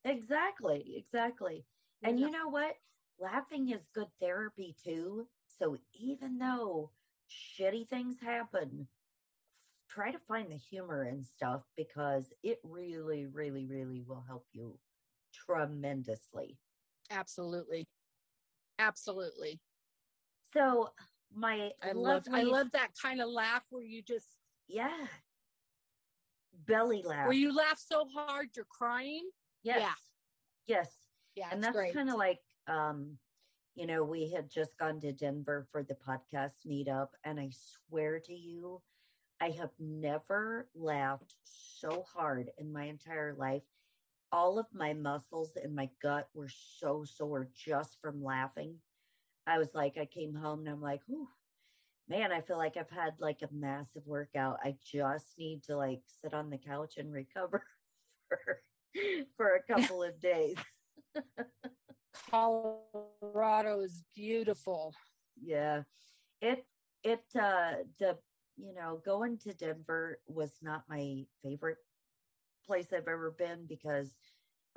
Exactly, exactly. And you know what? Laughing is good therapy too. So even though shitty things happen, try to find the humor and stuff because it really, really, really will help you tremendously. Absolutely. Absolutely. So my I love I love that kind of laugh where you just yeah belly laugh. Where you laugh so hard you're crying. Yes. Yeah. Yes. Yeah. And that's kind of like, um, you know, we had just gone to Denver for the podcast meetup, and I swear to you, I have never laughed so hard in my entire life. All of my muscles in my gut were so sore just from laughing. I was like, I came home and I'm like, Ooh, man, I feel like I've had like a massive workout. I just need to like sit on the couch and recover for, for a couple of days. Colorado is beautiful. Yeah. It it uh the you know, going to Denver was not my favorite place I've ever been because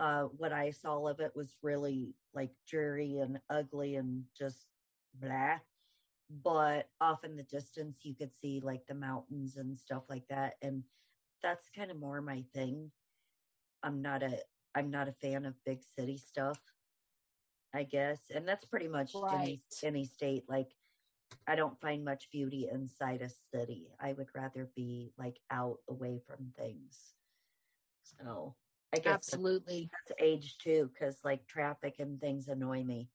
uh what I saw of it was really like dreary and ugly and just blah. But off in the distance you could see like the mountains and stuff like that and that's kind of more my thing. I'm not a i'm not a fan of big city stuff i guess and that's pretty much right. any, any state like i don't find much beauty inside a city. I would rather be like out away from things so i guess absolutely that's, age too because like traffic and things annoy me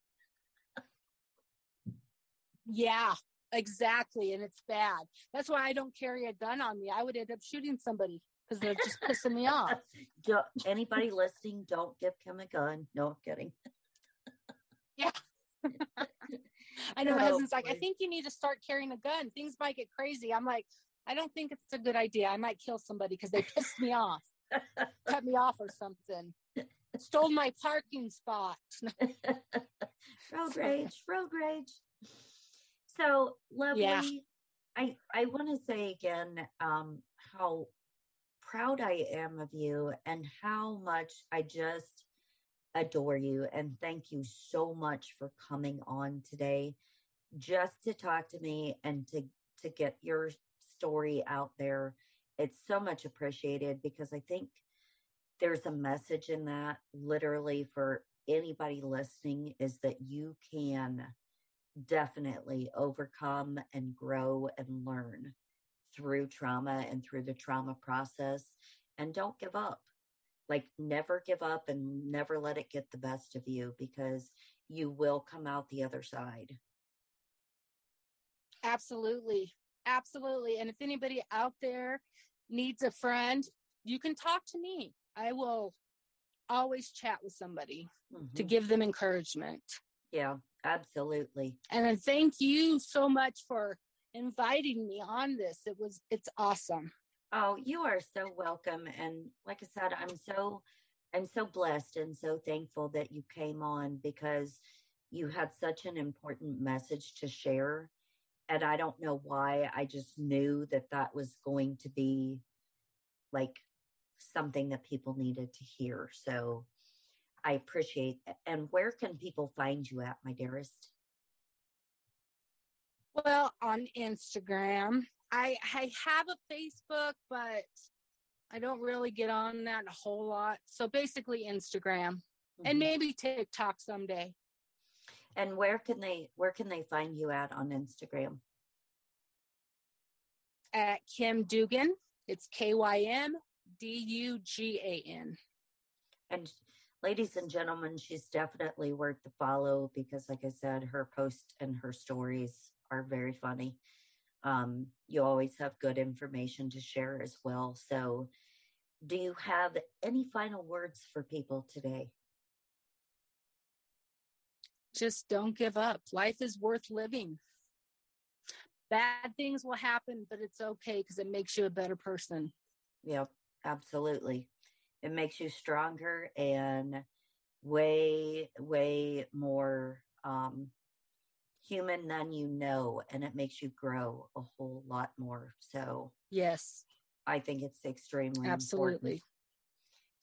yeah, exactly. And it's bad. That's why I don't carry a gun on me. I would end up shooting somebody because they're just pissing me off. Don't, anybody listening, don't give Kim a gun. No, I'm kidding. yeah. I know my husband's like, I think you need to start carrying a gun. Things might get crazy. I'm like, I don't think it's a good idea. I might kill somebody because they pissed me off, cut me off or something. Stole my parking spot. road rage, road rage. So lovely. Yeah. I I want to say again um, how proud I am of you and how much I just adore you and thank you so much for coming on today just to talk to me and to to get your story out there. It's so much appreciated because I think there's a message in that literally for anybody listening is that you can definitely overcome and grow and learn through trauma and through the trauma process and don't give up. Like never give up and never let it get the best of you because you will come out the other side. Absolutely absolutely and if anybody out there needs a friend you can talk to me i will always chat with somebody mm-hmm. to give them encouragement yeah absolutely and thank you so much for inviting me on this it was it's awesome Oh, you are so welcome. And like I said, I'm so I'm so blessed and so thankful that you came on because you had such an important message to share. And I don't know why. I just knew that that was going to be like something that people needed to hear. So I appreciate that. And where can people find you at, my dearest? Well, on Instagram I I have a Facebook, but I don't really get on that a whole lot. So basically Instagram mm-hmm. and maybe TikTok someday. And where can they where can they find you at on Instagram? At Kym Dugan. It's K Y M D U G A N. And ladies and gentlemen, she's definitely worth the follow because like I said, her posts and her stories are very funny um, you always have good information to share as well. So, do you have any final words for people today? Just don't give up. Life is worth living. Bad things will happen, but it's okay because it makes you a better person. Yep, absolutely. It makes you stronger and way, way more um, human than you know and it makes you grow a whole lot more so yes i think it's extremely absolutely important.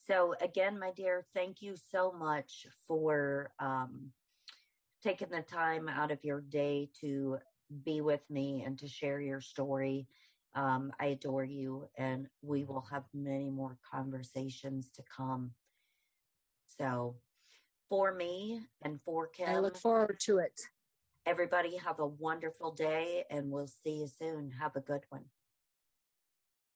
so again my dear thank you so much for um, taking the time out of your day to be with me and to share your story um, i adore you and we will have many more conversations to come so for me and for Kym. I look forward to it. Everybody have a wonderful day and we'll see you soon. Have a good one.